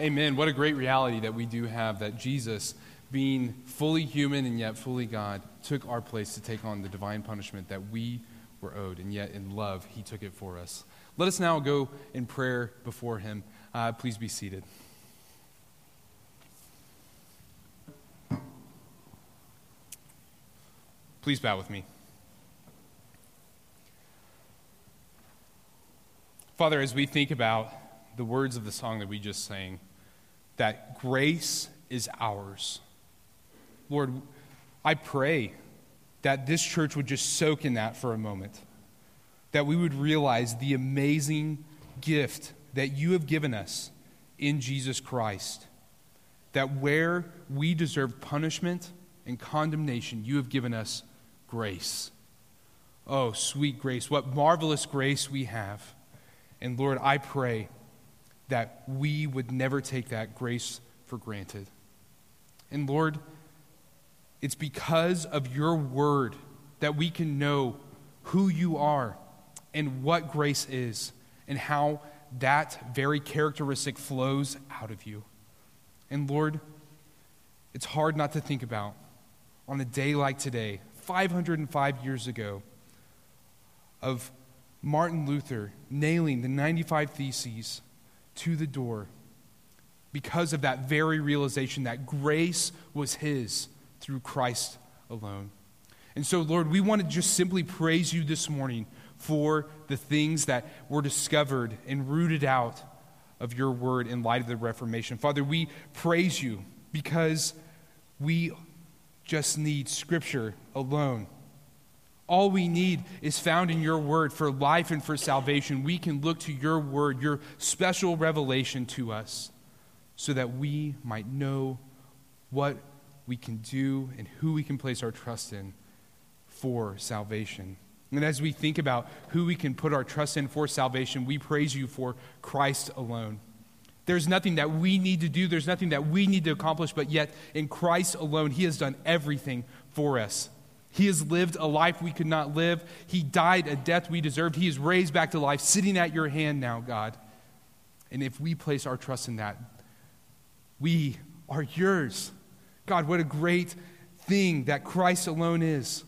Amen. What a great reality that we do have that Jesus, being fully human and yet fully God, took our place to take on the divine punishment that we were owed, and yet in love, he took it for us. Let us now go in prayer before him. Uh, please be seated. Please bow with me. Father, as we think about the words of the song that we just sang, that grace is ours. Lord, I pray that this church would just soak in that for a moment, that we would realize the amazing gift that you have given us in Jesus Christ, that where we deserve punishment and condemnation, you have given us grace. Oh, sweet grace, what marvelous grace we have. And Lord, I pray that we would never take that grace for granted. And Lord, it's because of your word that we can know who you are and what grace is and how that very characteristic flows out of you. And Lord, it's hard not to think about on a day like today, 505 years ago, of Martin Luther nailing the 95 Theses to the door because of that very realization that grace was his through Christ alone. And so, Lord, we want to just simply praise you this morning for the things that were discovered and rooted out of your word in light of the Reformation. Father, we praise you because we just need Scripture alone all we need is found in your word for life and for salvation. We can look to your word, your special revelation to us, so that we might know what we can do and who we can place our trust in for salvation. And as we think about who we can put our trust in for salvation, we praise you for Christ alone. There's nothing that we need to do, there's nothing that we need to accomplish, but yet in Christ alone, He has done everything for us. He has lived a life we could not live. He died a death we deserved. He is raised back to life, sitting at your hand now, God. And if we place our trust in that, we are yours. God, what a great thing that Christ alone is.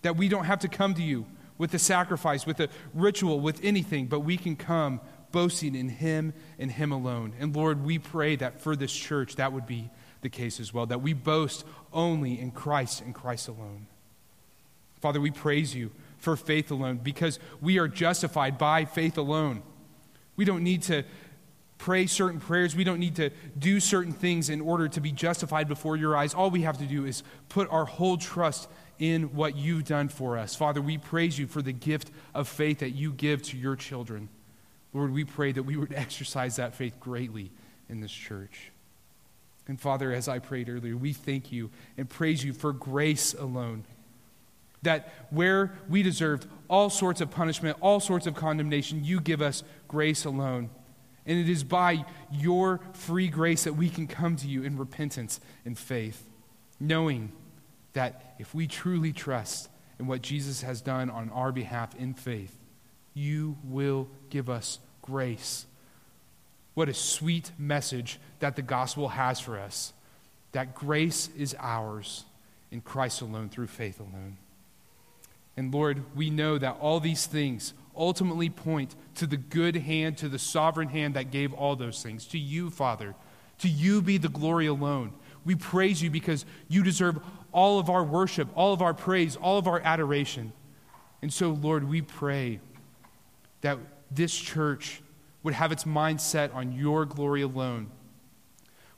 That we don't have to come to you with a sacrifice, with a ritual, with anything, but we can come boasting in Him and Him alone. And Lord, we pray that for this church, that would be the case as well, that we boast only in Christ and Christ alone. Father, we praise you for faith alone because we are justified by faith alone. We don't need to pray certain prayers. We don't need to do certain things in order to be justified before your eyes. All we have to do is put our whole trust in what you've done for us. Father, we praise you for the gift of faith that you give to your children. Lord, we pray that we would exercise that faith greatly in this church. And Father, as I prayed earlier, we thank you and praise you for grace alone that where we deserved all sorts of punishment, all sorts of condemnation, you give us grace alone. And it is by your free grace that we can come to you in repentance and faith, knowing that if we truly trust in what Jesus has done on our behalf in faith, you will give us grace. What a sweet message that the gospel has for us that grace is ours in Christ alone through faith alone. And Lord, we know that all these things ultimately point to the good hand, to the sovereign hand that gave all those things. To you, Father. To you be the glory alone. We praise you because you deserve all of our worship, all of our praise, all of our adoration. And so, Lord, we pray that this church would have its mind set on your glory alone.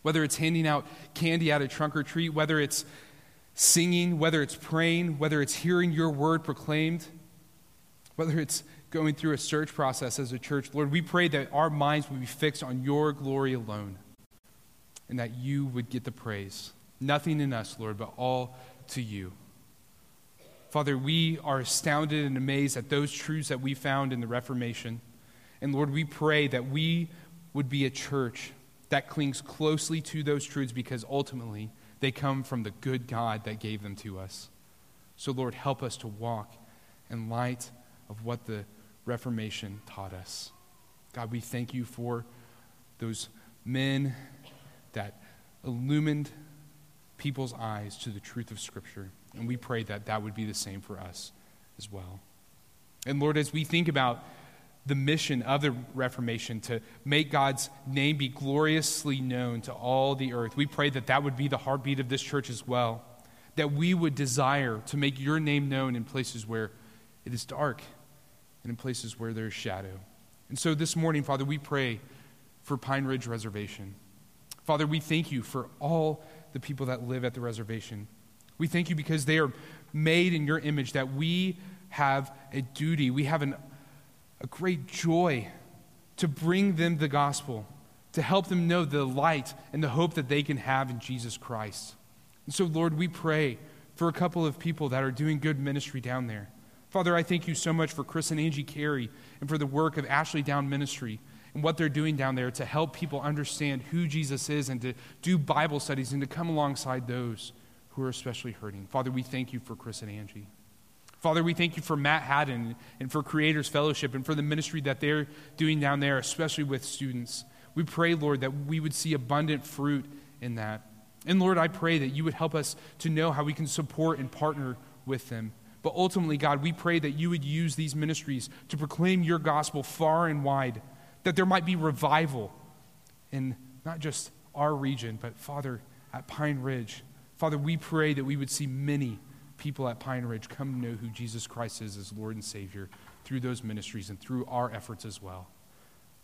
Whether it's handing out candy at a trunk or treat, whether it's singing, whether it's praying, whether it's hearing your word proclaimed, whether it's going through a search process as a church, Lord, we pray that our minds would be fixed on your glory alone and that you would get the praise. Nothing in us, Lord, but all to you. Father, we are astounded and amazed at those truths that we found in the Reformation. And Lord, we pray that we would be a church that clings closely to those truths because ultimately, they come from the good God that gave them to us. So, Lord, help us to walk in light of what the Reformation taught us. God, we thank you for those men that illumined people's eyes to the truth of Scripture. And we pray that that would be the same for us as well. And Lord, as we think about the mission of the Reformation to make God's name be gloriously known to all the earth, we pray that that would be the heartbeat of this church as well. That we would desire to make your name known in places where it is dark and in places where there is shadow. And so this morning, Father, we pray for Pine Ridge Reservation. Father, we thank you for all the people that live at the reservation. We thank you because they are made in your image, that we have a duty, we have an, a great joy to bring them the gospel, to help them know the light and the hope that they can have in Jesus Christ. And so, Lord, we pray for a couple of people that are doing good ministry down there. Father, I thank you so much for Chris and Angie Carey and for the work of Ashley Down Ministry and what they're doing down there to help people understand who Jesus is and to do Bible studies and to come alongside those who are especially hurting. Father, we thank you for Chris and Angie. Father, we thank you for Matt Haddon and for Creators Fellowship and for the ministry that they're doing down there, especially with students. We pray, Lord, that we would see abundant fruit in that. And Lord, I pray that you would help us to know how we can support and partner with them. But ultimately, God, we pray that you would use these ministries to proclaim your gospel far and wide that there might be revival in not just our region, but Father, at Pine Ridge. Father, we pray that we would see many people at Pine Ridge come to know who Jesus Christ is as Lord and Savior through those ministries and through our efforts as well.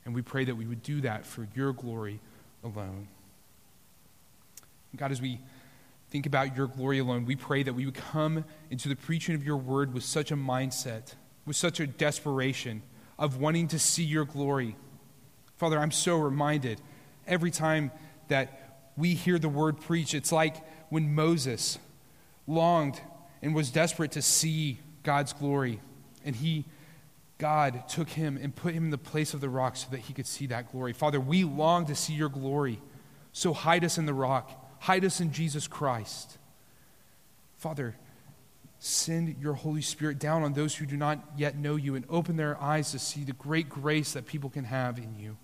And we pray that we would do that for your glory alone. God, as we think about your glory alone, we pray that we would come into the preaching of your word with such a mindset, with such a desperation of wanting to see your glory. Father, I'm so reminded every time that we hear the word preached, it's like when Moses longed and was desperate to see God's glory. And he, God, took him and put him in the place of the rock so that he could see that glory. Father, we long to see your glory. So hide us in the rock, hide us in Jesus Christ. Father, send your Holy Spirit down on those who do not yet know you and open their eyes to see the great grace that people can have in you.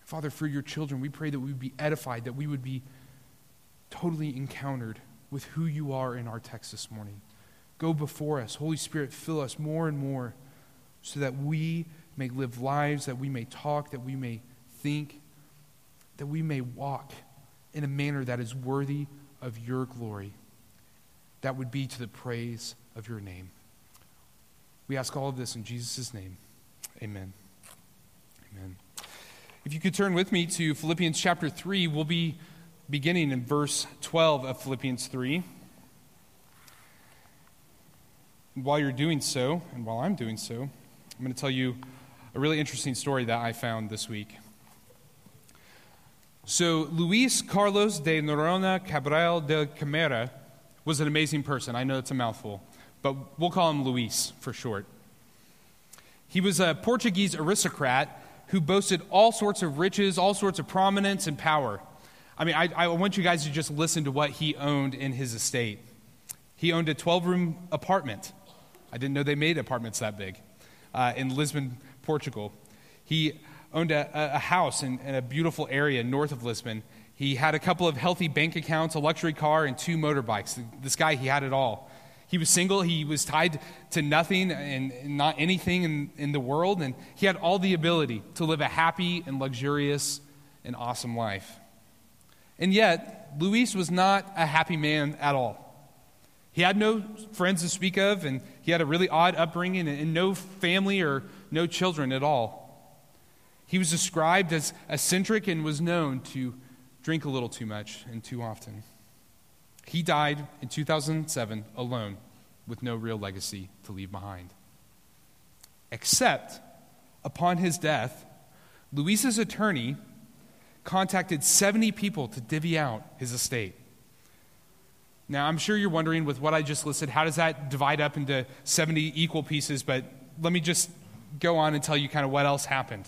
Father, for your children, we pray that we would be edified, that we would be totally encountered with who you are in our text this morning. Go before us. Holy Spirit, fill us more and more so that we may live lives, that we may talk, that we may think, that we may walk in a manner that is worthy of your glory. That would be to the praise of your name. We ask all of this in Jesus' name. Amen. Amen. If you could turn with me to Philippians chapter 3, we'll be beginning in verse 12 of Philippians 3. And while you're doing so, and while I'm doing so, I'm going to tell you a really interesting story that I found this week. So, Luis Carlos de Noronha Cabral de Camara was an amazing person. I know it's a mouthful, but we'll call him Luis for short. He was a Portuguese aristocrat who boasted all sorts of riches, all sorts of prominence and power. I mean, I, I want you guys to just listen to what he owned in his estate. He owned a 12 room apartment. I didn't know they made apartments that big uh, in Lisbon, Portugal. He owned a, a house in, in a beautiful area north of Lisbon. He had a couple of healthy bank accounts, a luxury car, and two motorbikes. This guy, he had it all. He was single, he was tied to nothing and not anything in, in the world, and he had all the ability to live a happy and luxurious and awesome life. And yet, Luis was not a happy man at all. He had no friends to speak of, and he had a really odd upbringing and no family or no children at all. He was described as eccentric and was known to drink a little too much and too often. He died in 2007 alone with no real legacy to leave behind. Except upon his death, Luis's attorney contacted 70 people to divvy out his estate. Now, I'm sure you're wondering with what I just listed, how does that divide up into 70 equal pieces? But let me just go on and tell you kind of what else happened.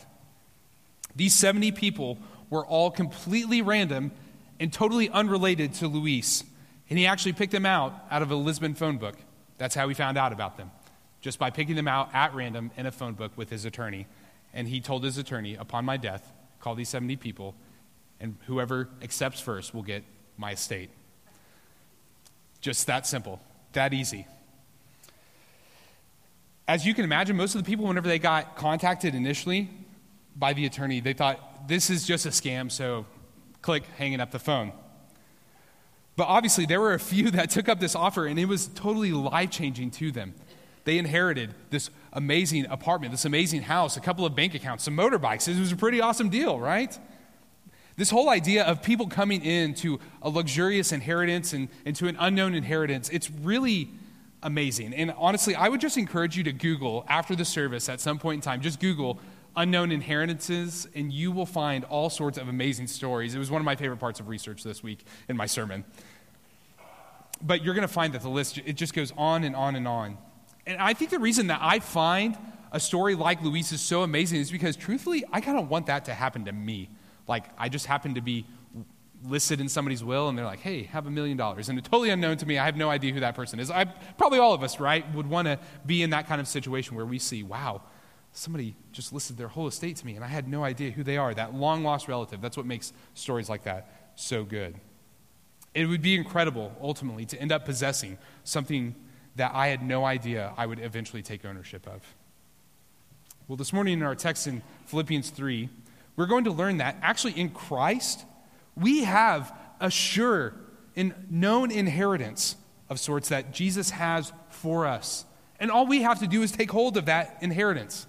These 70 people were all completely random and totally unrelated to Luis. And he actually picked them out out of a Lisbon phone book. That's how we found out about them, just by picking them out at random in a phone book with his attorney. And he told his attorney, upon my death, call these 70 people and whoever accepts first will get my estate. Just that simple, that easy. As you can imagine, most of the people, whenever they got contacted initially by the attorney, they thought, this is just a scam, so click, hanging up the phone. But obviously, there were a few that took up this offer, and it was totally life changing to them. They inherited this amazing apartment, this amazing house, a couple of bank accounts, some motorbikes. It was a pretty awesome deal, right? This whole idea of people coming into a luxurious inheritance and into an unknown inheritance, it's really amazing. And honestly, I would just encourage you to Google after the service at some point in time, just Google unknown inheritances, and you will find all sorts of amazing stories. It was one of my favorite parts of research this week in my sermon. But you're going to find that the list, it just goes on and on and on. And I think the reason that I find a story like Luis's so amazing is because, truthfully, I kind of want that to happen to me. Like, I just happen to be listed in somebody's will and they're like, hey, have a million dollars. And it's totally unknown to me. I have no idea who that person is. I, probably all of us, right, would want to be in that kind of situation where we see, wow, somebody just listed their whole estate to me and I had no idea who they are. That long lost relative. That's what makes stories like that so good. It would be incredible, ultimately, to end up possessing something that I had no idea I would eventually take ownership of. Well, this morning in our text in Philippians 3, we're going to learn that actually in Christ, we have a sure and known inheritance of sorts that Jesus has for us. And all we have to do is take hold of that inheritance.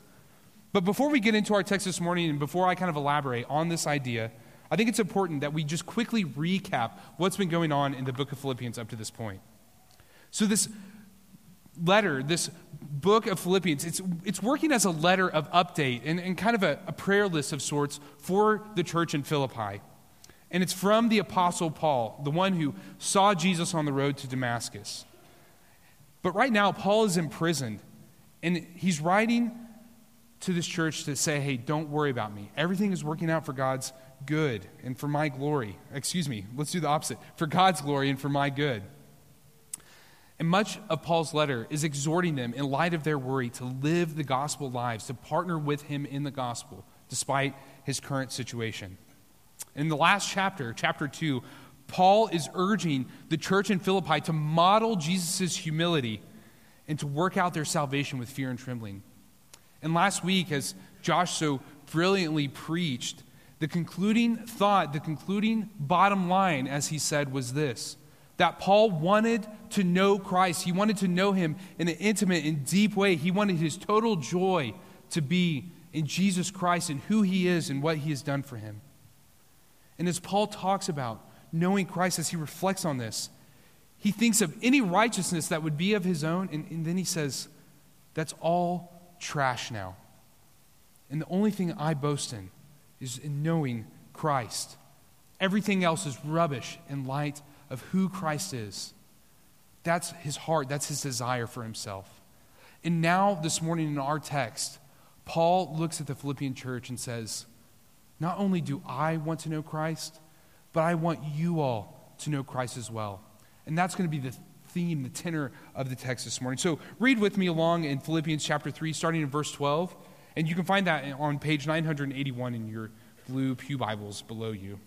But before we get into our text this morning and before I kind of elaborate on this idea, I think it's important that we just quickly recap what's been going on in the book of Philippians up to this point. So, this letter, this book of Philippians, it's, it's working as a letter of update and, and kind of a, a prayer list of sorts for the church in Philippi. And it's from the Apostle Paul, the one who saw Jesus on the road to Damascus. But right now, Paul is imprisoned, and he's writing to this church to say, hey, don't worry about me. Everything is working out for God's good and for my glory. Excuse me, let's do the opposite for God's glory and for my good. And much of Paul's letter is exhorting them, in light of their worry, to live the gospel lives, to partner with him in the gospel, despite his current situation. In the last chapter, chapter 2, Paul is urging the church in Philippi to model Jesus' humility and to work out their salvation with fear and trembling. And last week, as Josh so brilliantly preached, the concluding thought, the concluding bottom line, as he said, was this that Paul wanted to know Christ. He wanted to know him in an intimate and deep way. He wanted his total joy to be in Jesus Christ and who he is and what he has done for him. And as Paul talks about knowing Christ, as he reflects on this, he thinks of any righteousness that would be of his own, and, and then he says, That's all trash now. And the only thing I boast in is in knowing Christ. Everything else is rubbish in light of who Christ is. That's his heart, that's his desire for himself. And now, this morning in our text, Paul looks at the Philippian church and says, Not only do I want to know Christ, but I want you all to know Christ as well. And that's going to be the theme, the tenor of the text this morning. So read with me along in Philippians chapter 3, starting in verse 12. And you can find that on page 981 in your blue Pew Bibles below you.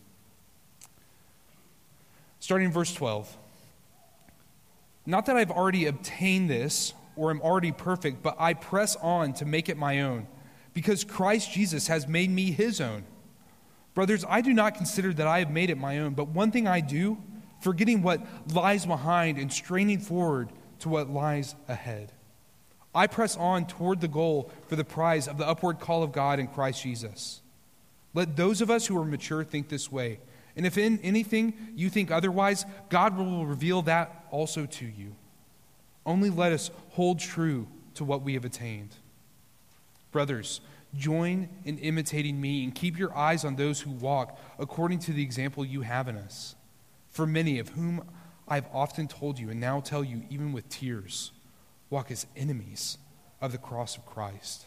Starting in verse 12. Not that I've already obtained this or am already perfect, but I press on to make it my own, because Christ Jesus has made me his own. Brothers, I do not consider that I have made it my own, but one thing I do, forgetting what lies behind and straining forward to what lies ahead. I press on toward the goal for the prize of the upward call of God in Christ Jesus. Let those of us who are mature think this way. And if in anything you think otherwise, God will reveal that also to you. Only let us hold true to what we have attained. Brothers, join in imitating me and keep your eyes on those who walk according to the example you have in us. For many of whom I've often told you and now tell you, even with tears, walk as enemies of the cross of Christ.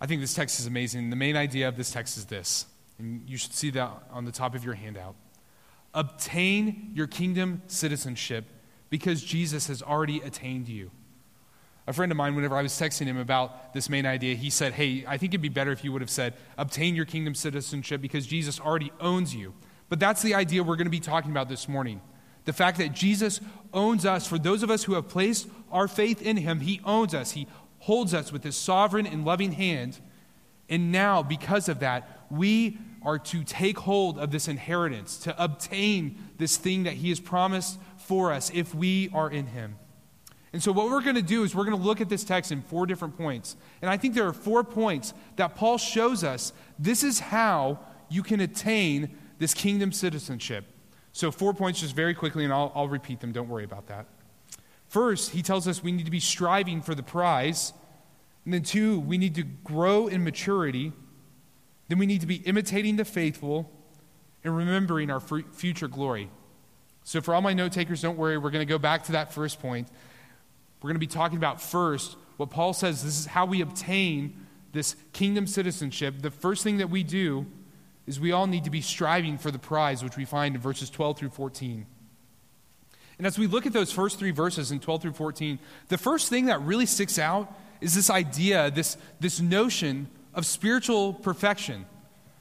I think this text is amazing. The main idea of this text is this, and you should see that on the top of your handout. Obtain your kingdom citizenship because Jesus has already attained you. A friend of mine, whenever I was texting him about this main idea, he said, Hey, I think it'd be better if you would have said, Obtain your kingdom citizenship because Jesus already owns you. But that's the idea we're going to be talking about this morning. The fact that Jesus owns us. For those of us who have placed our faith in him, he owns us. He holds us with his sovereign and loving hand. And now, because of that, we are to take hold of this inheritance, to obtain this thing that he has promised for us if we are in him. And so, what we're going to do is we're going to look at this text in four different points. And I think there are four points that Paul shows us this is how you can attain this kingdom citizenship. So, four points just very quickly, and I'll, I'll repeat them. Don't worry about that. First, he tells us we need to be striving for the prize. And then, two, we need to grow in maturity. Then, we need to be imitating the faithful and remembering our future glory. So, for all my note takers, don't worry. We're going to go back to that first point. We're going to be talking about first what Paul says this is how we obtain this kingdom citizenship. The first thing that we do is we all need to be striving for the prize, which we find in verses 12 through 14. And as we look at those first three verses in 12 through 14, the first thing that really sticks out is this idea, this, this notion of spiritual perfection.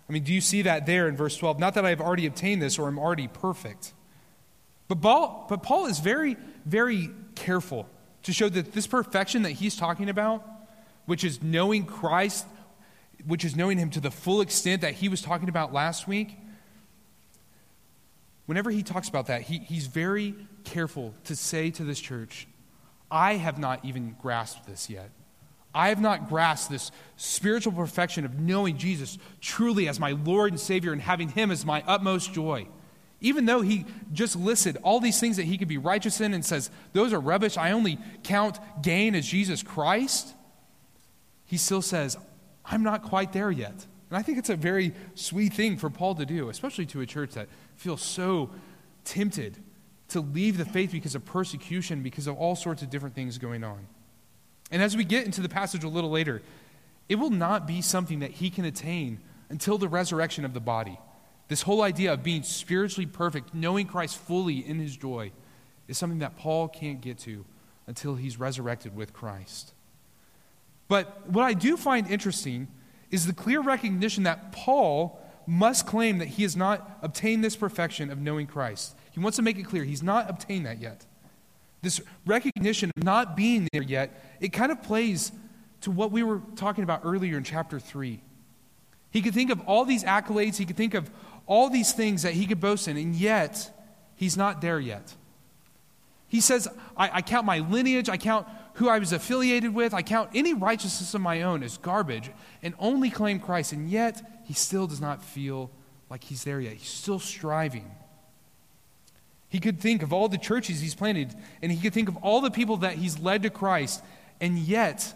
I mean, do you see that there in verse 12? Not that I have already obtained this or I'm already perfect. But Paul, but Paul is very, very careful to show that this perfection that he's talking about, which is knowing Christ, which is knowing him to the full extent that he was talking about last week, whenever he talks about that, he, he's very careful to say to this church, I have not even grasped this yet. I have not grasped this spiritual perfection of knowing Jesus truly as my Lord and Savior and having Him as my utmost joy. Even though he just listed all these things that he could be righteous in and says, those are rubbish, I only count gain as Jesus Christ, he still says, I'm not quite there yet. And I think it's a very sweet thing for Paul to do, especially to a church that feels so tempted to leave the faith because of persecution, because of all sorts of different things going on. And as we get into the passage a little later, it will not be something that he can attain until the resurrection of the body. This whole idea of being spiritually perfect, knowing Christ fully in his joy, is something that Paul can't get to until he's resurrected with Christ. But what I do find interesting is the clear recognition that Paul must claim that he has not obtained this perfection of knowing Christ. He wants to make it clear he's not obtained that yet. This recognition of not being there yet, it kind of plays to what we were talking about earlier in chapter 3. He could think of all these accolades, he could think of all these things that he could boast in, and yet he's not there yet. He says, I, I, count my lineage, I count who I was affiliated with, I count any righteousness of my own as garbage, and only claim Christ, and yet he still does not feel like he's there yet. He's still striving. He could think of all the churches he's planted, and he could think of all the people that he's led to Christ, and yet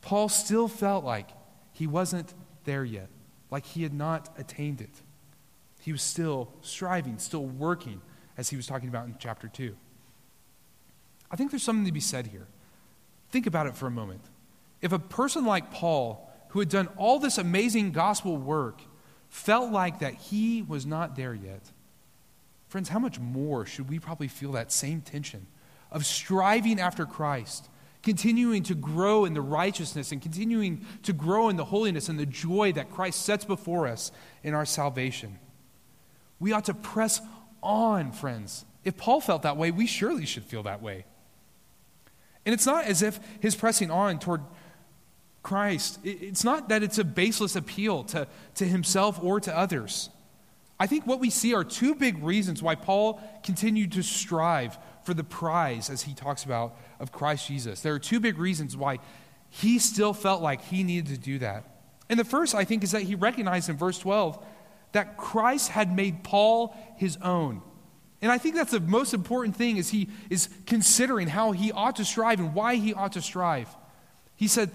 Paul still felt like he wasn't there yet, like he had not attained it. He was still striving, still working, as he was talking about in chapter 2. I think there's something to be said here. Think about it for a moment. If a person like Paul, who had done all this amazing gospel work, felt like that he was not there yet, friends, how much more should we probably feel that same tension of striving after Christ, continuing to grow in the righteousness and continuing to grow in the holiness and the joy that Christ sets before us in our salvation? We ought to press on, friends. If Paul felt that way, we surely should feel that way. And it's not as if his pressing on toward Christ, it's not that it's a baseless appeal to, to himself or to others. I think what we see are two big reasons why Paul continued to strive for the prize, as he talks about, of Christ Jesus. There are two big reasons why he still felt like he needed to do that. And the first, I think, is that he recognized in verse 12 that Christ had made Paul his own. And I think that's the most important thing is he is considering how he ought to strive and why he ought to strive. He said,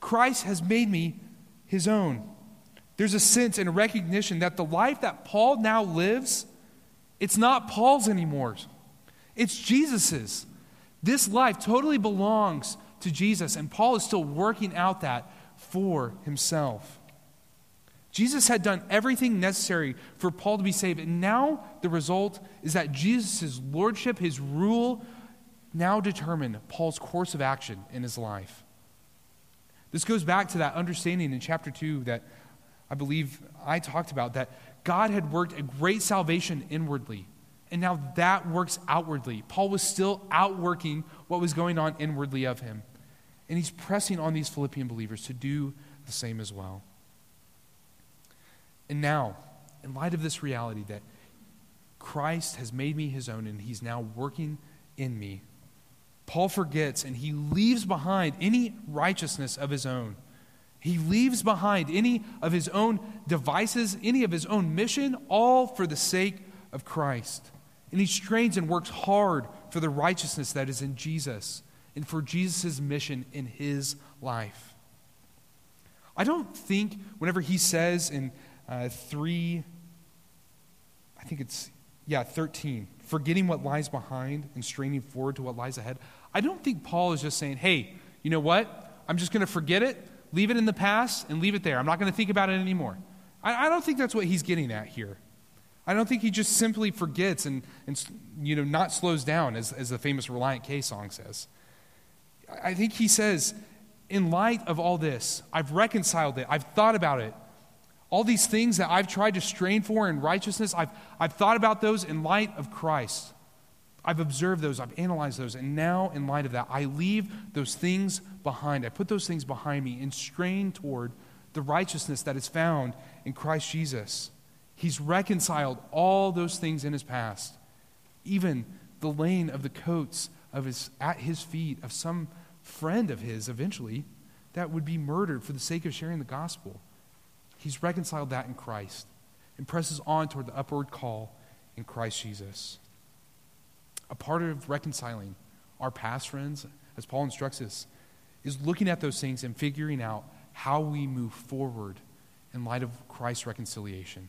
Christ has made me his own. There's a sense and a recognition that the life that Paul now lives, it's not Paul's anymore. It's Jesus's. This life totally belongs to Jesus, and Paul is still working out that for himself. Jesus had done everything necessary for Paul to be saved, and now the result is that Jesus' lordship, his rule, now determine Paul's course of action in his life. This goes back to that understanding in chapter 2 that I believe I talked about that God had worked a great salvation inwardly, and now that works outwardly. Paul was still outworking what was going on inwardly of him. And he's pressing on these Philippian believers to do the same as well. And now, in light of this reality that Christ has made me his own and he's now working in me, Paul forgets and he leaves behind any righteousness of his own. He leaves behind any of his own devices, any of his own mission, all for the sake of Christ. And he strains and works hard for the righteousness that is in Jesus and for Jesus' mission in his life. I don't think whenever he says in uh, 3, I think it's, yeah, 13, forgetting what lies behind and straining forward to what lies ahead, I don't think Paul is just saying, hey, you know what? I'm just going to forget it, leave it in the past, and leave it there. I'm not going to think about it anymore. I, I don't think that's what he's getting at here. I don't think he just simply forgets and, and you know, not slows down, as, as the famous Relient K song says. I think he says, in light of all this, I've reconciled it, I've thought about it, all these things that I've tried to strain for in righteousness, I've, I've thought about those in light of Christ. I've observed those, I've analyzed those, and now, in light of that, I leave those things behind. I put those things behind me and strain toward the righteousness that is found in Christ Jesus. He's reconciled all those things in his past, even the laying of the coats of his, at his feet of some friend of his eventually that would be murdered for the sake of sharing the gospel. He's reconciled that in Christ and presses on toward the upward call in Christ Jesus. A part of reconciling our past friends, as Paul instructs us, is looking at those things and figuring out how we move forward in light of Christ's reconciliation.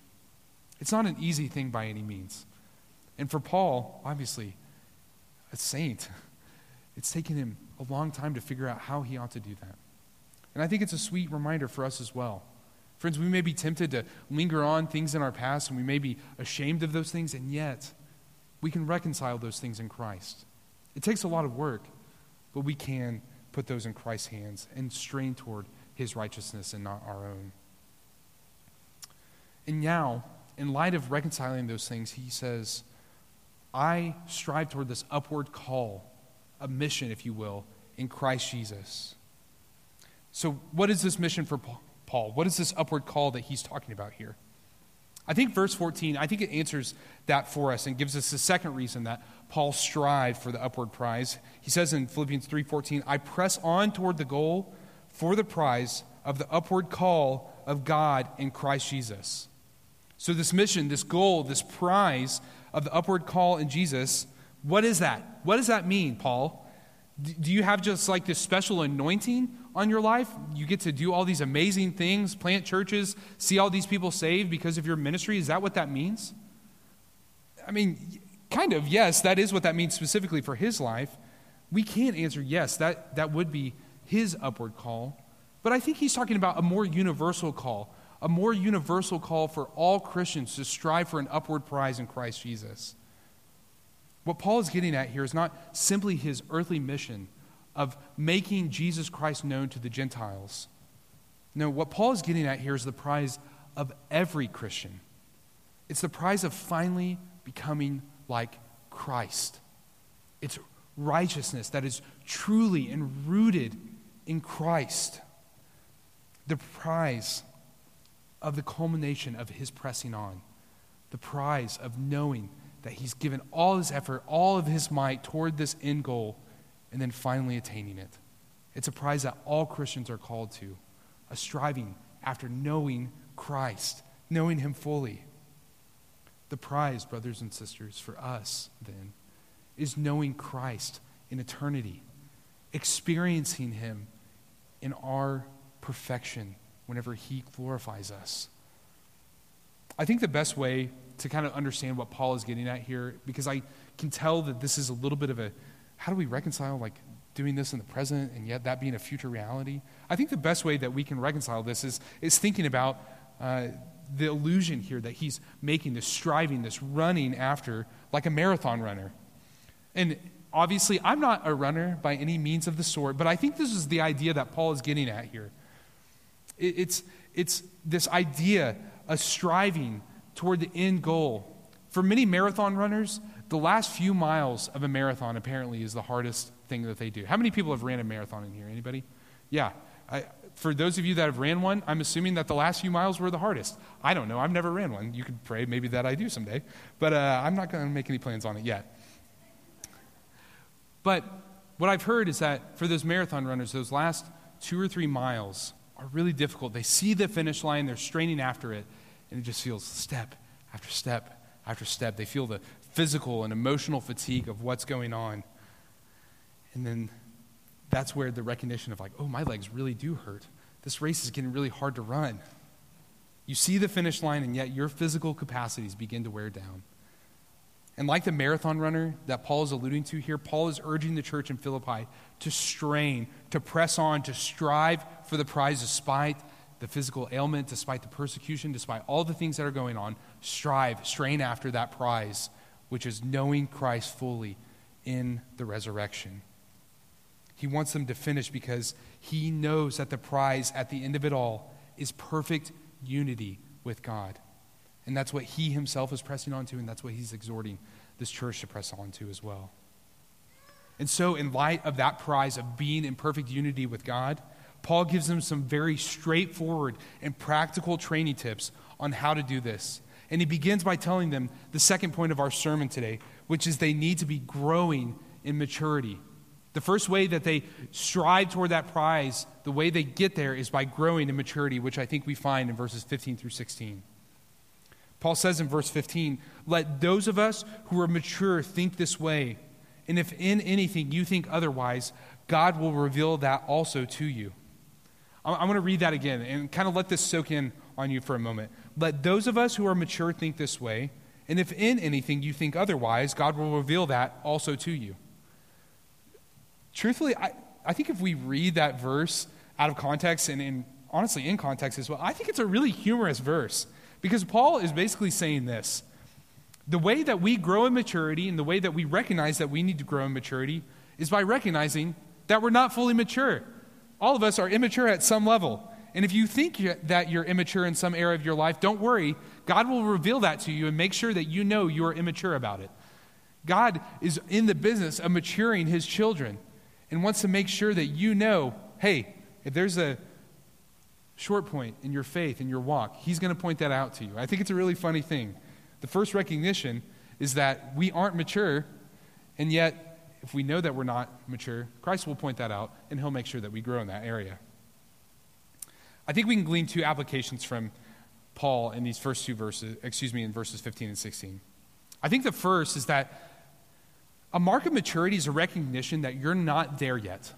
It's not an easy thing by any means. And for Paul, obviously, a saint, it's taken him a long time to figure out how he ought to do that. And I think it's a sweet reminder for us as well Friends, we may be tempted to linger on things in our past and we may be ashamed of those things, and yet we can reconcile those things in Christ. It takes a lot of work, but we can put those in Christ's hands and strain toward his righteousness and not our own. And now, in light of reconciling those things, he says, I strive toward this upward call, a mission, if you will, in Christ Jesus. So, what is this mission for Paul? Paul? What is this upward call that he's talking about here? I think verse 14, I think it answers that for us and gives us the second reason that Paul strived for the upward prize. He says in Philippians 3:14, "I press on toward the goal for the prize of the upward call of God in Christ Jesus." So this mission, this goal, this prize of the upward call in Jesus, what is that? What does that mean, Paul? Do you have just like this special anointing on your life. You get to do all these amazing things, plant churches, see all these people saved because of your ministry. Is that what that means? I mean, kind of, yes, that is what that means specifically for his life. We can't answer yes, that, that would be his upward call. But I think he's talking about a more universal call, a more universal call for all Christians to strive for an upward prize in Christ Jesus. What Paul is getting at here is not simply his earthly mission of making Jesus Christ known to the Gentiles. No, what Paul is getting at here is the prize of every Christian. It's the prize of finally becoming like Christ. It's righteousness that is truly and rooted in Christ. The prize of the culmination of his pressing on. The prize of knowing that he's given all his effort, all of his might toward this end goal and then finally attaining it. It's a prize that all Christians are called to, a striving after knowing Christ, knowing Him fully. The prize, brothers and sisters, for us, then, is knowing Christ in eternity, experiencing Him in our perfection whenever He glorifies us I think the best way to kind of understand what Paul is getting at here, because I can tell that this is a little bit of a how do we reconcile like doing this in the present and yet that being a future reality? I think the best way that we can reconcile this is, is thinking about uh, the illusion here that he's making, this striving, this running after, like a marathon runner. And obviously, I'm not a runner by any means of the sort, but I think this is the idea that Paul is getting at here. It, it's, it's this idea of striving toward the end goal. For many marathon runners, the last few miles of a marathon apparently is the hardest thing that they do. How many people have ran a marathon in here? Anybody? Yeah. I, for those of you that have ran one, I'm assuming that the last few miles were the hardest. I don't know. I've never ran one. You could pray maybe that I do someday. But uh, I'm not going to make any plans on it yet. But what I've heard is that for those marathon runners, those last two or three miles are really difficult. They see the finish line, they're straining after it, and it just feels step after step after step. They feel the physical and emotional fatigue of what's going on. And then that's where the recognition of, like, oh, my legs really do hurt. This race is getting really hard to run. You see the finish line, and yet your physical capacities begin to wear down. And like the marathon runner that Paul is alluding to here, Paul is urging the church in Philippi to strain, to press on, to strive for the prize despite the physical ailment, despite the persecution, despite all the things that are going on. Strive, strain after that prize, which is knowing Christ fully in the resurrection. He wants them to finish because he knows that the prize at the end of it all is perfect unity with God. And that's what he himself is pressing on to, and that's what he's exhorting this church to press on to as well. And so, in light of that prize of being in perfect unity with God, Paul gives them some very straightforward and practical training tips on how to do this. And he begins by telling them the second point of our sermon today, which is they need to be growing in maturity. The first way that they strive toward that prize, the way they get there, is by growing in maturity, which I think we find in verses 15 through 16. Paul says in verse 15, Let those of us who are mature think this way. And if in anything you think otherwise, God will reveal that also to you. I'm going to read that again and kind of let this soak in on you for a moment. Let those of us who are mature think this way. And if in anything you think otherwise, God will reveal that also to you. Truthfully, I, I think if we read that verse out of context and in, honestly in context as well, I think it's a really humorous verse. Because Paul is basically saying this the way that we grow in maturity and the way that we recognize that we need to grow in maturity is by recognizing that we're not fully mature. All of us are immature at some level. And if you think that you're immature in some area of your life, don't worry. God will reveal that to you and make sure that you know you are immature about it. God is in the business of maturing his children and wants to make sure that you know hey, if there's a short point in your faith, in your walk, he's going to point that out to you. I think it's a really funny thing. The first recognition is that we aren't mature, and yet, if we know that we're not mature, Christ will point that out, and he'll make sure that we grow in that area. I think we can glean two applications from Paul in these first two verses, excuse me, in verses 15 and 16. I think the first is that a mark of maturity is a recognition that you're not there yet.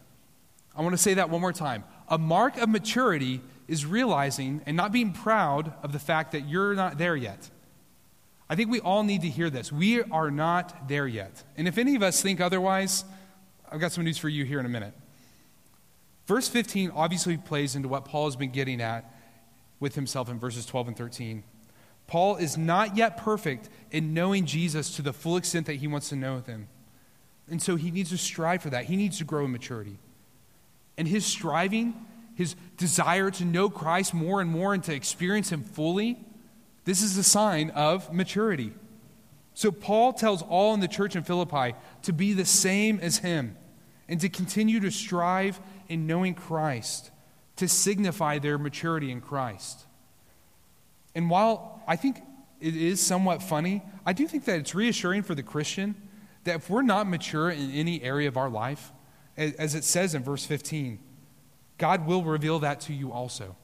I want to say that one more time. A mark of maturity is realizing and not being proud of the fact that you're not there yet. I think we all need to hear this. We are not there yet. And if any of us think otherwise, I've got some news for you here in a minute. Verse 15 obviously plays into what Paul has been getting at with himself in verses 12 and 13. Paul is not yet perfect in knowing Jesus to the full extent that he wants to know him. And so he needs to strive for that. He needs to grow in maturity. And his striving his desire to know Christ more and more and to experience him fully, this is a sign of maturity. So Paul tells all in the church in Philippi to be the same as him and to continue to strive in knowing Christ to signify their maturity in Christ. And while I think it is somewhat funny, I do think that it's reassuring for the Christian that if we're not mature in any area of our life, as it says in verse 15, God will reveal that to you also.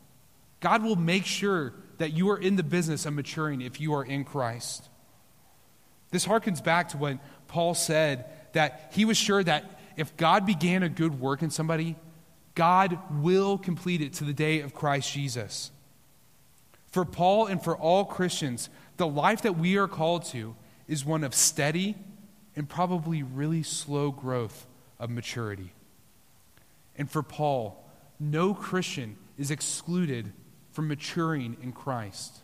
God will make sure that you are in the business of maturing if you are in Christ. This harkens back to when Paul said that he was sure that if God began a good work in somebody, God will complete it to the day of Christ Jesus. For Paul and for all Christians, the life that we are called to is one of steady and probably really slow growth of maturity. And for Paul, no Christian is excluded from maturing in Christ.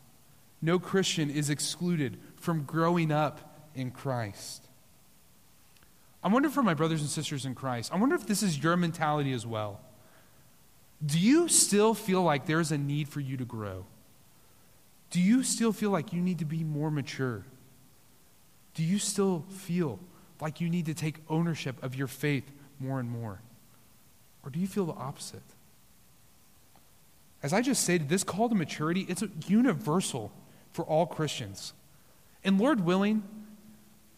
No Christian is excluded from growing up in Christ. I wonder for my brothers and sisters in Christ, I wonder if this is your mentality as well. Do you still feel like there's a need for you to grow? Do you still feel like you need to be more mature? Do you still feel like you need to take ownership of your faith more and more? Or do you feel the opposite? As I just stated, this call to maturity, it's universal for all Christians. And Lord willing,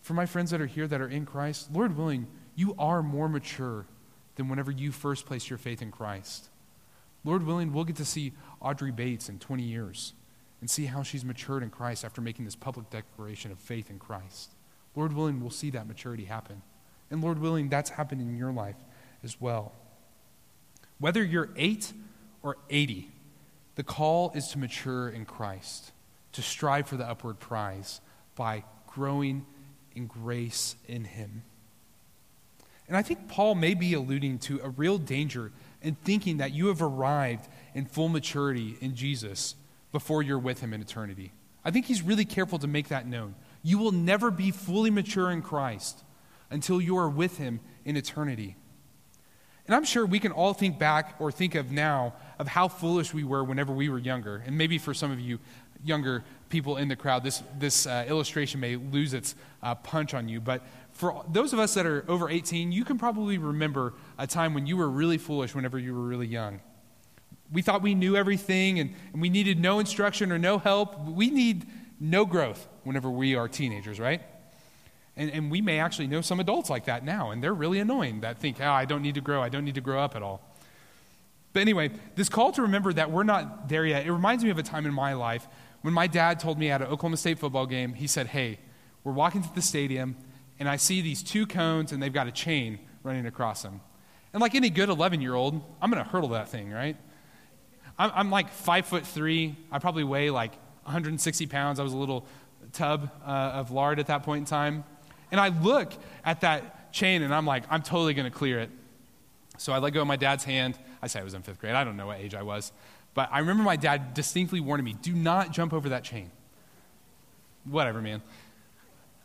for my friends that are here that are in Christ, Lord willing, you are more mature than whenever you first placed your faith in Christ. Lord willing, we'll get to see Audrey Bates in 20 years and see how she's matured in Christ after making this public declaration of faith in Christ. Lord willing, we'll see that maturity happen. And Lord willing, that's happened in your life as well. Whether you're 8 or 80, the call is to mature in Christ, to strive for the upward prize by growing in grace in Him. And I think Paul may be alluding to a real danger in thinking that you have arrived in full maturity in Jesus before you're with Him in eternity. I think he's really careful to make that known. You will never be fully mature in Christ until you are with Him in eternity. And I'm sure we can all think back or think of now of how foolish we were whenever we were younger. And maybe for some of you, younger people in the crowd, this, this uh, illustration may lose its uh, punch on you. But for those of us that are over 18, you can probably remember a time when you were really foolish whenever you were really young. We thought we knew everything and, and we needed no instruction or no help. We need no growth whenever we are teenagers, right? And, and we may actually know some adults like that now, and they're really annoying that think, oh, I don't need to grow, I don't need to grow up at all. But anyway, this call to remember that we're not there yet, it reminds me of a time in my life when my dad told me at an Oklahoma State football game, he said, Hey, we're walking to the stadium, and I see these two cones, and they've got a chain running across them. And like any good 11 year old, I'm going to hurdle that thing, right? I'm, I'm, like five foot three. I probably weigh like 160 pounds. I was a little tub uh, of lard at that point in time. And I look at that chain, and I'm like, I'm totally going to clear it. So I let go of my dad's hand. I say I was in fifth grade. I don't know what age I was. But I remember my dad distinctly warning me do not jump over that chain. Whatever, man.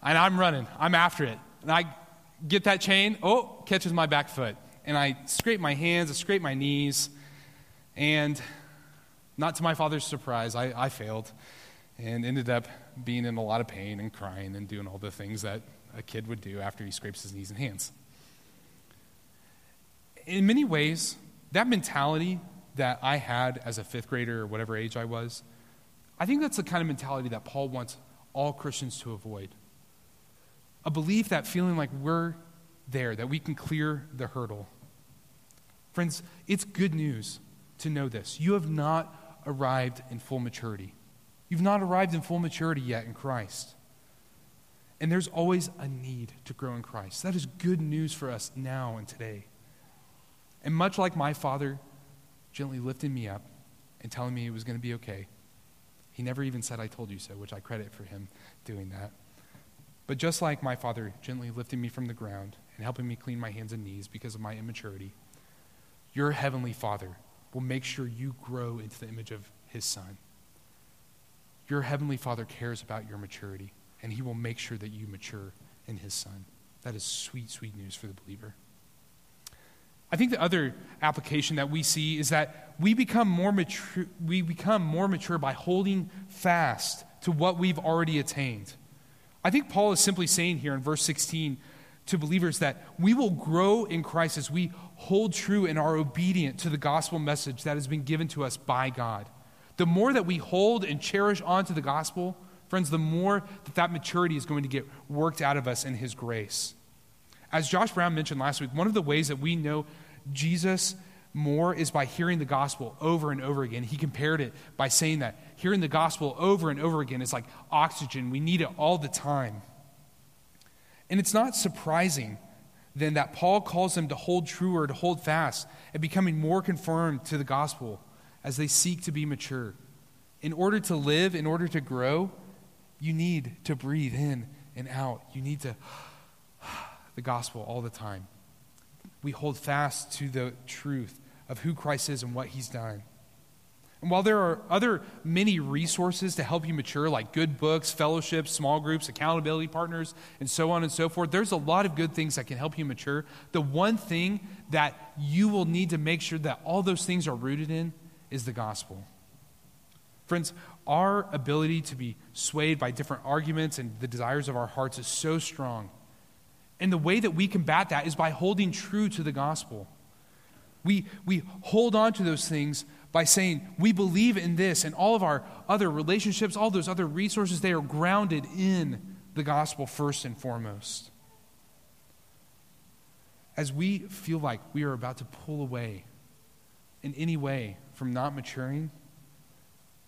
And I'm running, I'm after it. And I get that chain, oh, catches my back foot. And I scrape my hands, I scrape my knees. And not to my father's surprise, I, I failed and ended up being in a lot of pain and crying and doing all the things that a kid would do after he scrapes his knees and hands. In many ways, that mentality that I had as a fifth grader or whatever age I was, I think that's the kind of mentality that Paul wants all Christians to avoid. A belief that feeling like we're there, that we can clear the hurdle. Friends, it's good news to know this. You have not arrived in full maturity. You've not arrived in full maturity yet in Christ. And there's always a need to grow in Christ. That is good news for us now and today. And much like my father gently lifting me up and telling me it was going to be okay. He never even said, I told you so, which I credit for him doing that. But just like my father gently lifting me from the ground and helping me clean my hands and knees because of my immaturity, your heavenly Father will make sure you grow into the image of his Son. Your heavenly Father cares about your maturity, and he will make sure that you mature in his Son. That is sweet, sweet news for the believer. I think the other application that we see is that we become more mature, we become more mature by holding fast to what we've already attained. I think Paul is simply saying here in verse 16 to believers that we will grow in Christ as we hold true and are obedient to the gospel message that has been given to us by God. The more that we hold and cherish onto the gospel, friends, the more that that maturity is going to get worked out of us in his grace. As Josh Brown mentioned last week, one of the ways that we know Jesus more is by hearing the gospel over and over again. He compared it by saying that hearing the gospel over and over again is like oxygen. We need it all the time. And it's not surprising then that Paul calls them to hold true or to hold fast and becoming more conformed to the gospel as they seek to be mature In order to live, in order to grow, you need to breathe in and out. You need to the gospel all the time. We hold fast to the truth of who Christ is and what he's done. And while there are other many resources to help you mature, like good books, fellowships, small groups, accountability partners, and so on and so forth, there's a lot of good things that can help you mature. The one thing that you will need to make sure that all those things are rooted in is the gospel. Friends, our ability to be swayed by different arguments and the desires of our hearts is so strong. And the way that we combat that is by holding true to the gospel. We, we hold on to those things by saying, we believe in this, and all of our other relationships, all those other resources, they are grounded in the gospel first and foremost. As we feel like we are about to pull away in any way from not maturing,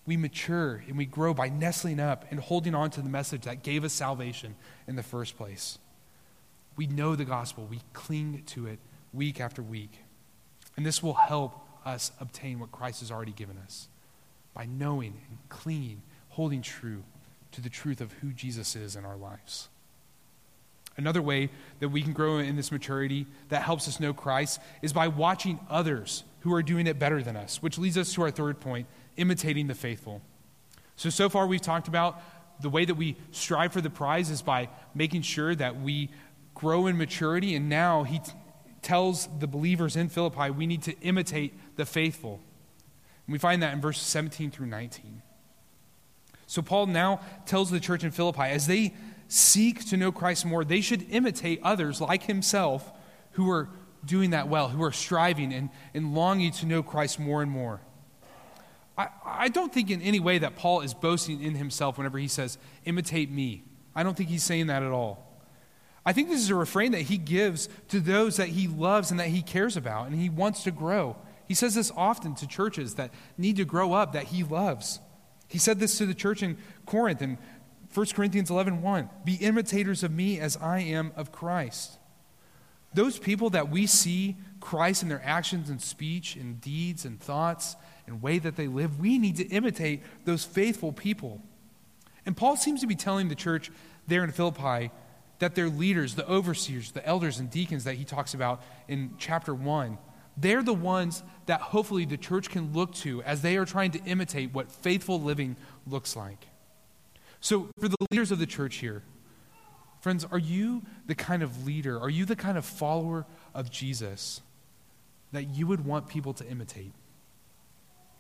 we mature and we grow by nestling up and holding on to the message that gave us salvation in the first place. We know the gospel, we cling to it week after week. And this will help us obtain what Christ has already given us by knowing and clinging, holding true to the truth of who Jesus is in our lives. Another way that we can grow in this maturity that helps us know Christ is by watching others who are doing it better than us, which leads us to our third point imitating the faithful. So, so far we've talked about the way that we strive for the prize is by making sure that we grow in maturity, and now he t- tells the believers in Philippi we need to imitate the faithful. And we find that in verses 17 through 19. So Paul now tells the church in Philippi as they seek to know Christ more, they should imitate others like himself who are doing that well, who are striving and, and longing to know Christ more and more. I, I don't think in any way that Paul is boasting in himself whenever he says, imitate me. I don't think he's saying that at all. I think this is a refrain that he gives to those that he loves and that he cares about and he wants to grow. He says this often to churches that need to grow up that he loves. He said this to the church in Corinth in 1 Corinthians 11 1. Be imitators of me as I am of Christ. Those people that we see Christ in their actions and speech and deeds and thoughts and way that they live, we need to imitate those faithful people. And Paul seems to be telling the church there in Philippi that their leaders, the overseers, the elders, and deacons that he talks about in chapter 1, they're the ones that hopefully the church can look to as they are trying to imitate what faithful living looks like. So, for the leaders of the church here, friends, are you the kind of leader, are you the kind of follower of Jesus that you would want people to imitate?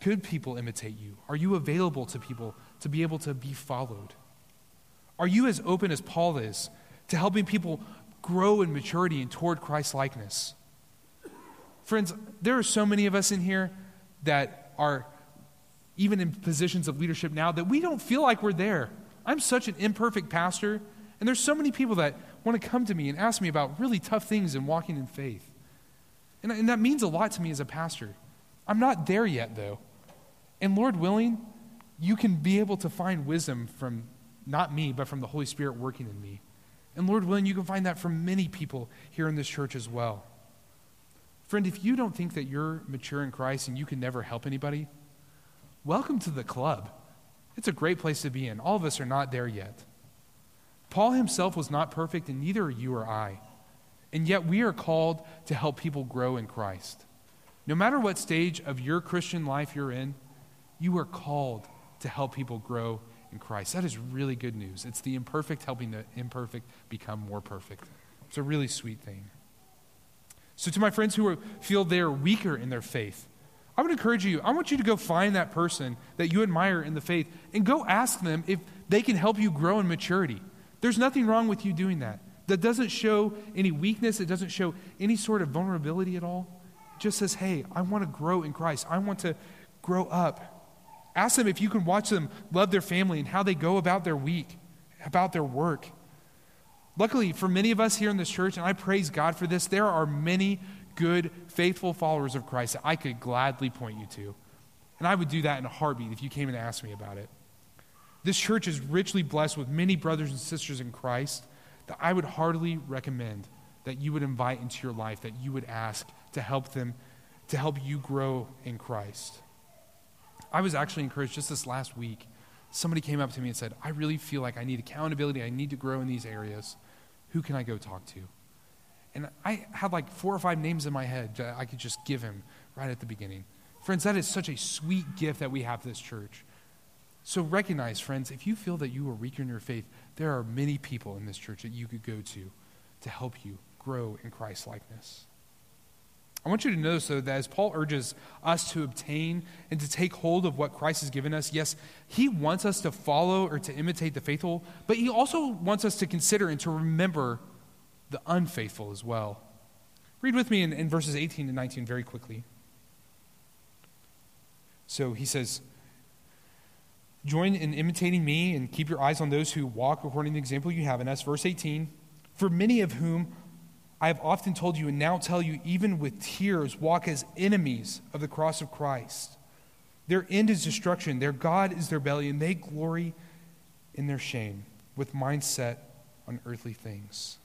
Could people imitate you? Are you available to people to be able to be followed? Are you as open as Paul is to helping people grow in maturity and toward Christ likeness. Friends, there are so many of us in here that are even in positions of leadership now that we don't feel like we're there. I'm such an imperfect pastor, and there's so many people that want to come to me and ask me about really tough things in walking in faith. And, and that means a lot to me as a pastor. I'm not there yet, though. And Lord willing, you can be able to find wisdom from not me, but from the Holy Spirit working in me. And Lord willing, you can find that from many people here in this church as well. Friend, if you don't think that you're mature in Christ and you can never help anybody, welcome to the club. It's a great place to be in. All of us are not there yet. Paul himself was not perfect, and neither are you or I. And yet we are called to help people grow in Christ. No matter what stage of your Christian life you're in, you are called to help people grow in Christ. That is really good news. It's the imperfect helping the imperfect become more perfect. It's a really sweet thing. So, to my friends who are, feel they're weaker in their faith, I would encourage you, I want you to go find that person that you admire in the faith and go ask them if they can help you grow in maturity. There's nothing wrong with you doing that. That doesn't show any weakness, it doesn't show any sort of vulnerability at all. It just says, hey, I want to grow in Christ, I want to grow up. Ask them if you can watch them love their family and how they go about their week, about their work. Luckily, for many of us here in this church, and I praise God for this, there are many good, faithful followers of Christ that I could gladly point you to. And I would do that in a heartbeat if you came and asked me about it. This church is richly blessed with many brothers and sisters in Christ that I would heartily recommend that you would invite into your life, that you would ask to help them, to help you grow in Christ. I was actually encouraged just this last week. Somebody came up to me and said, I really feel like I need accountability. I need to grow in these areas. Who can I go talk to? And I had like four or five names in my head that I could just give him right at the beginning. Friends, that is such a sweet gift that we have this church. So recognize, friends, if you feel that you are weaker in your faith, there are many people in this church that you could go to to help you grow in Christ likeness. I want you to notice, though, that as Paul urges us to obtain and to take hold of what Christ has given us, yes, he wants us to follow or to imitate the faithful, but he also wants us to consider and to remember the unfaithful as well. Read with me in, in verses 18 to 19 very quickly. So he says, Join in imitating me and keep your eyes on those who walk according to the example you have in us. Verse 18 For many of whom I have often told you and now tell you, even with tears, walk as enemies of the cross of Christ. Their end is destruction, their God is their belly, and they glory in their shame with mindset on earthly things.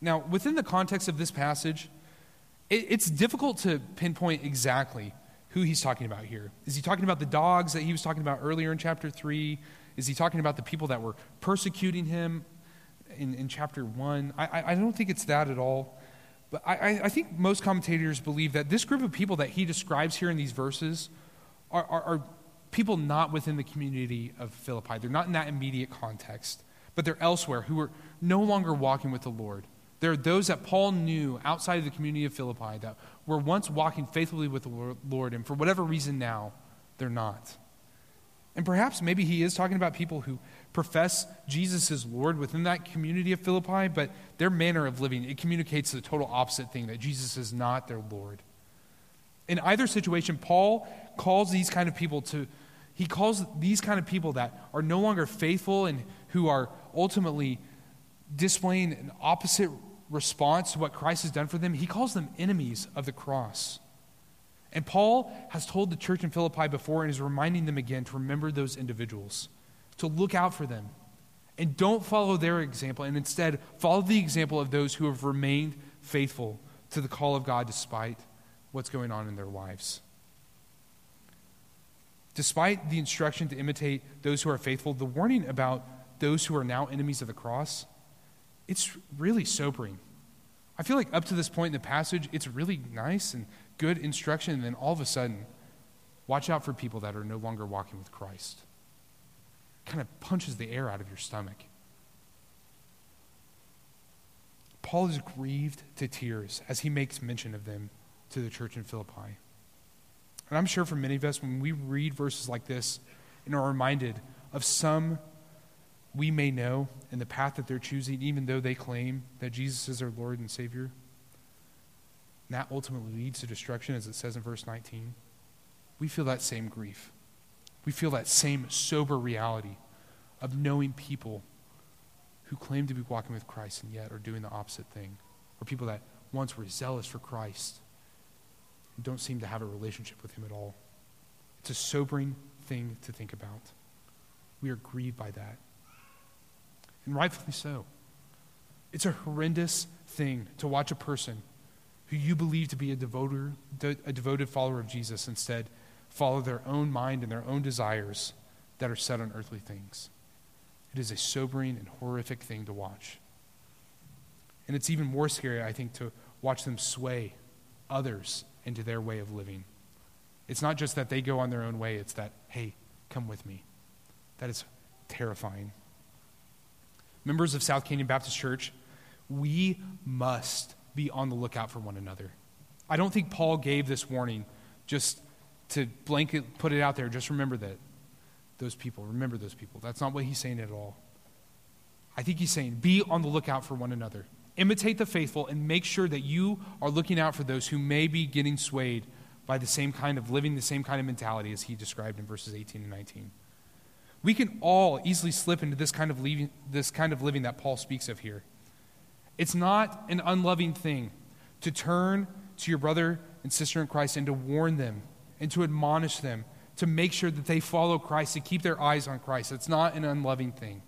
Now, within the context of this passage, it, it's difficult to pinpoint exactly who he's talking about here. Is he talking about the dogs that he was talking about earlier in chapter 3? Is he talking about the people that were persecuting him in, in chapter 1. I, I don't think it's that at all. But I, I think most commentators believe that this group of people that he describes here in these verses are, are, are people not within the community of Philippi. They're not in that immediate context, but they're elsewhere who are no longer walking with the Lord. There are those that Paul knew outside of the community of Philippi that were once walking faithfully with the Lord, and for whatever reason now, they're not. And perhaps maybe he is talking about people who profess Jesus as Lord within that community of Philippi, but their manner of living, it communicates the total opposite thing that Jesus is not their Lord. In either situation, Paul calls these kind of people to, he calls these kind of people that are no longer faithful and who are ultimately displaying an opposite response to what Christ has done for them, he calls them enemies of the cross. And Paul has told the church in Philippi before and is reminding them again to remember those individuals, to look out for them. And don't follow their example, and instead follow the example of those who have remained faithful to the call of God despite what's going on in their lives. Despite the instruction to imitate those who are faithful, the warning about those who are now enemies of the cross, it's really sobering. I feel like up to this point in the passage, it's really nice and good instruction, and then all of a sudden, watch out for people that are no longer walking with Christ. It Kind of punches the air out of your stomach. Paul is grieved to tears as he makes mention of them to the church in Philippi. And I'm sure for many of us, when we read verses like this and are reminded of some we may know and the path that they're choosing, even though they claim that Jesus is their Lord and Savior, and that ultimately leads to destruction, as it says in verse 19. We feel that same grief. We feel that same sober reality of knowing people who claim to be walking with Christ and yet are doing the opposite thing, or people that once were zealous for Christ and don't seem to have a relationship with Him at all. It's a sobering thing to think about. We are grieved by that. And rightfully so. It's a horrendous thing to watch a person who you believe to be a, devoter, a devoted follower of Jesus instead follow their own mind and their own desires that are set on earthly things. It is a sobering and horrific thing to watch. And it's even more scary, I think, to watch them sway others into their way of living. It's not just that they go on their own way, it's that, hey, come with me. That is terrifying. Members of South Canyon Baptist Church, we must be on the lookout for one another. I don't think Paul gave this warning just to blanket put it out there. Just remember that those people, remember those people. That's not what he's saying at all. I think he's saying be on the lookout for one another. Imitate the faithful and make sure that you are looking out for those who may be getting swayed by the same kind of living the same kind of mentality as he described in verses 18 and 19. We can all easily slip into this kind of living, this kind of living that Paul speaks of here. It's not an unloving thing to turn to your brother and sister in Christ and to warn them and to admonish them to make sure that they follow Christ, to keep their eyes on Christ. It's not an unloving thing.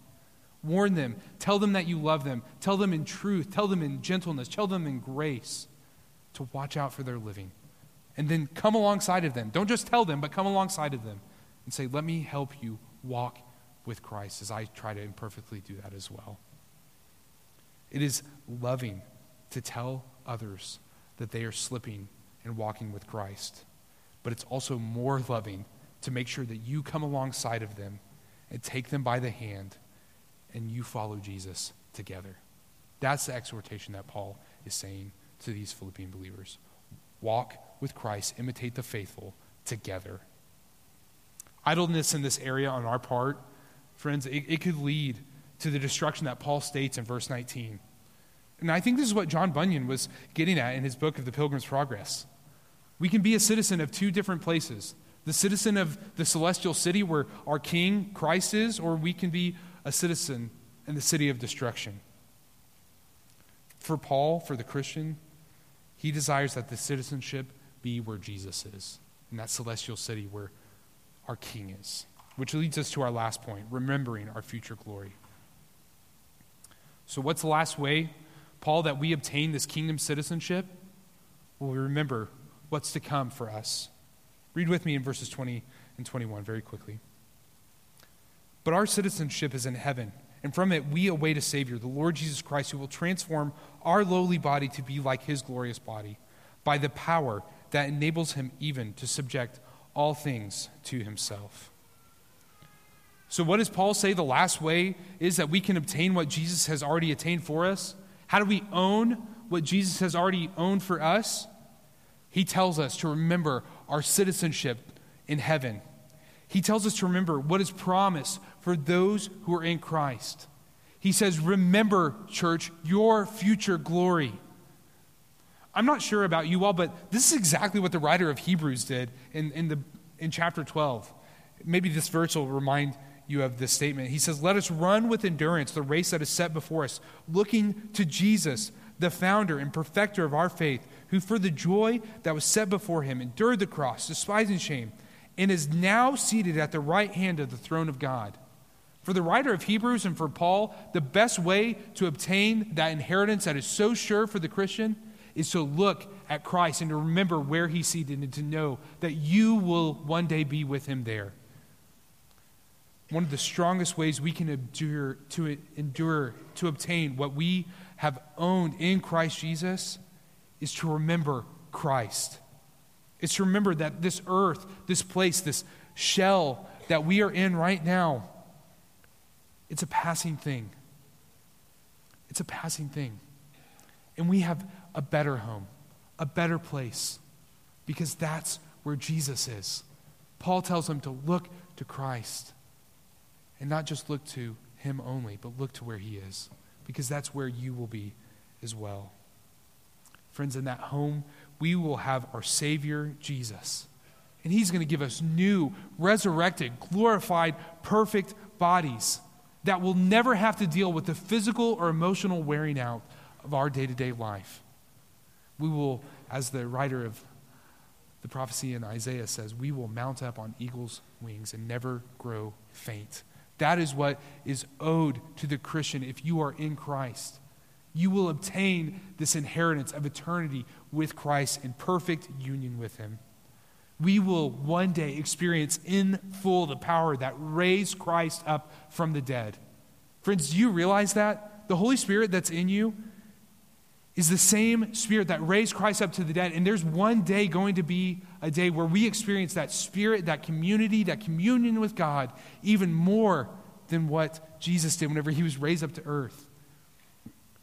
Warn them. Tell them that you love them. Tell them in truth. Tell them in gentleness. Tell them in grace to watch out for their living And then come alongside of them. Don't just tell them, but come alongside of them and say, Let me help you walk with Christ as I try to imperfectly do that as well. It is loving to tell others that they are slipping and walking with Christ. But it's also more loving to make sure that you come alongside of them and take them by the hand and you follow Jesus together. That's the exhortation that Paul is saying to these Philippian believers. Walk with Christ, imitate the faithful together. Idleness in this area on our part, friends, it, it could lead to the destruction that Paul states in verse 19. And I think this is what John Bunyan was getting at in his book of The Pilgrim's Progress. We can be a citizen of two different places the citizen of the celestial city where our King, Christ, is, or we can be a citizen in the city of destruction. For Paul, for the Christian, he desires that the citizenship be where Jesus is, in that celestial city where our King is. Which leads us to our last point remembering our future glory. So, what's the last way Paul, that we obtain this kingdom citizenship, will we remember what's to come for us. Read with me in verses 20 and 21 very quickly. But our citizenship is in heaven, and from it we await a Savior, the Lord Jesus Christ, who will transform our lowly body to be like his glorious body by the power that enables him even to subject all things to himself. So, what does Paul say the last way is that we can obtain what Jesus has already attained for us? How do we own what Jesus has already owned for us? He tells us to remember our citizenship in heaven. He tells us to remember what is promised for those who are in Christ. He says, Remember, church, your future glory. I'm not sure about you all, but this is exactly what the writer of Hebrews did in, in, the, in chapter 12. Maybe this verse will remind you of this statement. He says, Let us run with endurance the race that is set before us, looking to Jesus, the founder and perfecter of our faith, who for the joy that was set before him endured the cross, despising shame, and is now seated at the right hand of the throne of God. For the writer of Hebrews and for Paul, the best way to obtain that inheritance that is so sure for the Christian is to look at Christ and to remember where he's seated and to know that you will one day be with him there one of the strongest ways we can endure to endure to obtain what we have owned in Christ Jesus is to remember Christ. It's to remember that this earth, this place, this shell that we are in right now, it's a passing thing. It's a passing thing. And we have a better home, a better place, because that's where Jesus is. Paul tells them to look to Christ. And not just look to him only, but look to where he is, because that's where you will be as well. Friends, in that home, we will have our Savior, Jesus. And he's going to give us new, resurrected, glorified, perfect bodies that will never have to deal with the physical or emotional wearing out of our day to day life. We will, as the writer of the prophecy in Isaiah says, we will mount up on eagle's wings and never grow faint. That is what is owed to the Christian if you are in Christ. You will obtain this inheritance of eternity with Christ in perfect union with Him. We will one day experience in full the power that raised Christ up from the dead. Friends, do you realize that? The Holy Spirit that's in you is the same Spirit that raised Christ up to the dead. And there's one day going to be a day where we experience that Spirit, that community, that communion with God, even more than what Jesus did whenever he was raised up to earth.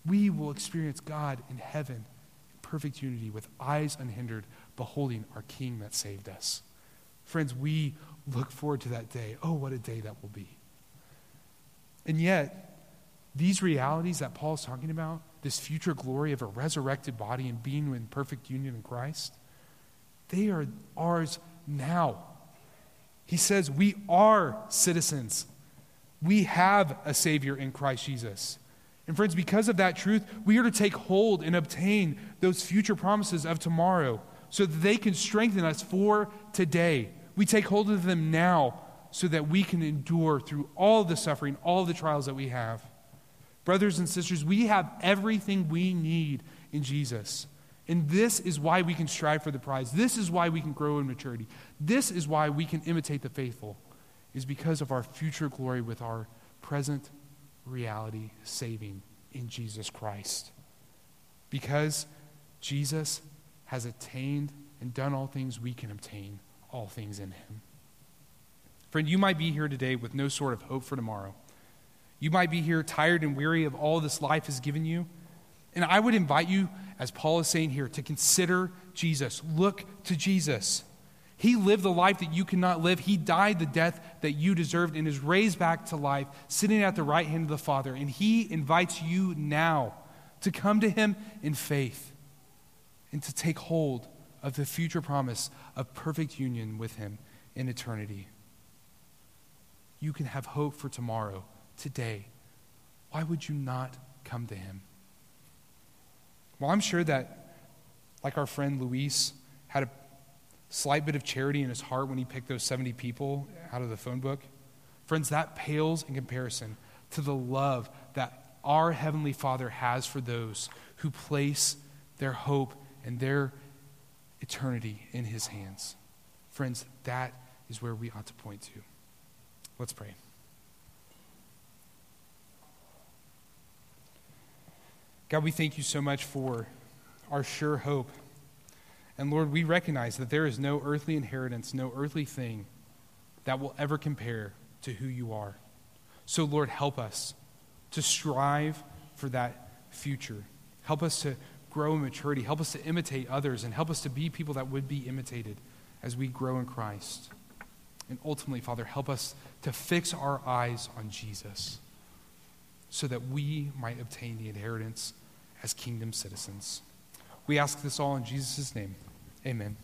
We will experience God in heaven in perfect unity with eyes unhindered, beholding our King that saved us. Friends, we look forward to that day. Oh, what a day that will be. And yet, these realities that Paul is talking about, this future glory of a resurrected body and being in perfect union in Christ, they are ours now. He says we are citizens. We have a Savior in Christ Jesus. And, friends, because of that truth, we are to take hold and obtain those future promises of tomorrow so that they can strengthen us for today. We take hold of them now so that we can endure through all the suffering, all the trials that we have. Brothers and sisters, we have everything we need in Jesus. And this is why we can strive for the prize. This is why we can grow in maturity. This is why we can imitate the faithful, is because of our future glory with our present reality saving in Jesus Christ. Because Jesus has attained and done all things we can obtain, all things in him. Friend, you might be here today with no sort of hope for tomorrow. You might be here tired and weary of all this life has given you. And I would invite you, as Paul is saying here, to consider Jesus. Look to Jesus. He lived the life that you cannot live. He died the death that you deserved and is raised back to life, sitting at the right hand of the Father. And He invites you now to come to Him in faith and to take hold of the future promise of perfect union with Him in eternity. You can have hope for tomorrow, today. Why would you not come to Him? Well, I'm sure that, like our friend Luis, had a slight bit of charity in his heart when he picked those 70 people out of the phone book. Friends, that pales in comparison to the love that our Heavenly Father has for those who place their hope and their eternity in His hands. Friends, that is where we ought to point to. Let's pray. God, we thank you so much for our sure hope. And Lord, we recognize that there is no earthly inheritance, no earthly thing that will ever compare to who you are. So, Lord, help us to strive for that future. Help us to grow in maturity. Help us to imitate others and help us to be people that would be imitated as we grow in Christ. And ultimately, Father, help us to fix our eyes on Jesus so that we might obtain the inheritance as kingdom citizens. We ask this all in Jesus' name. Amen.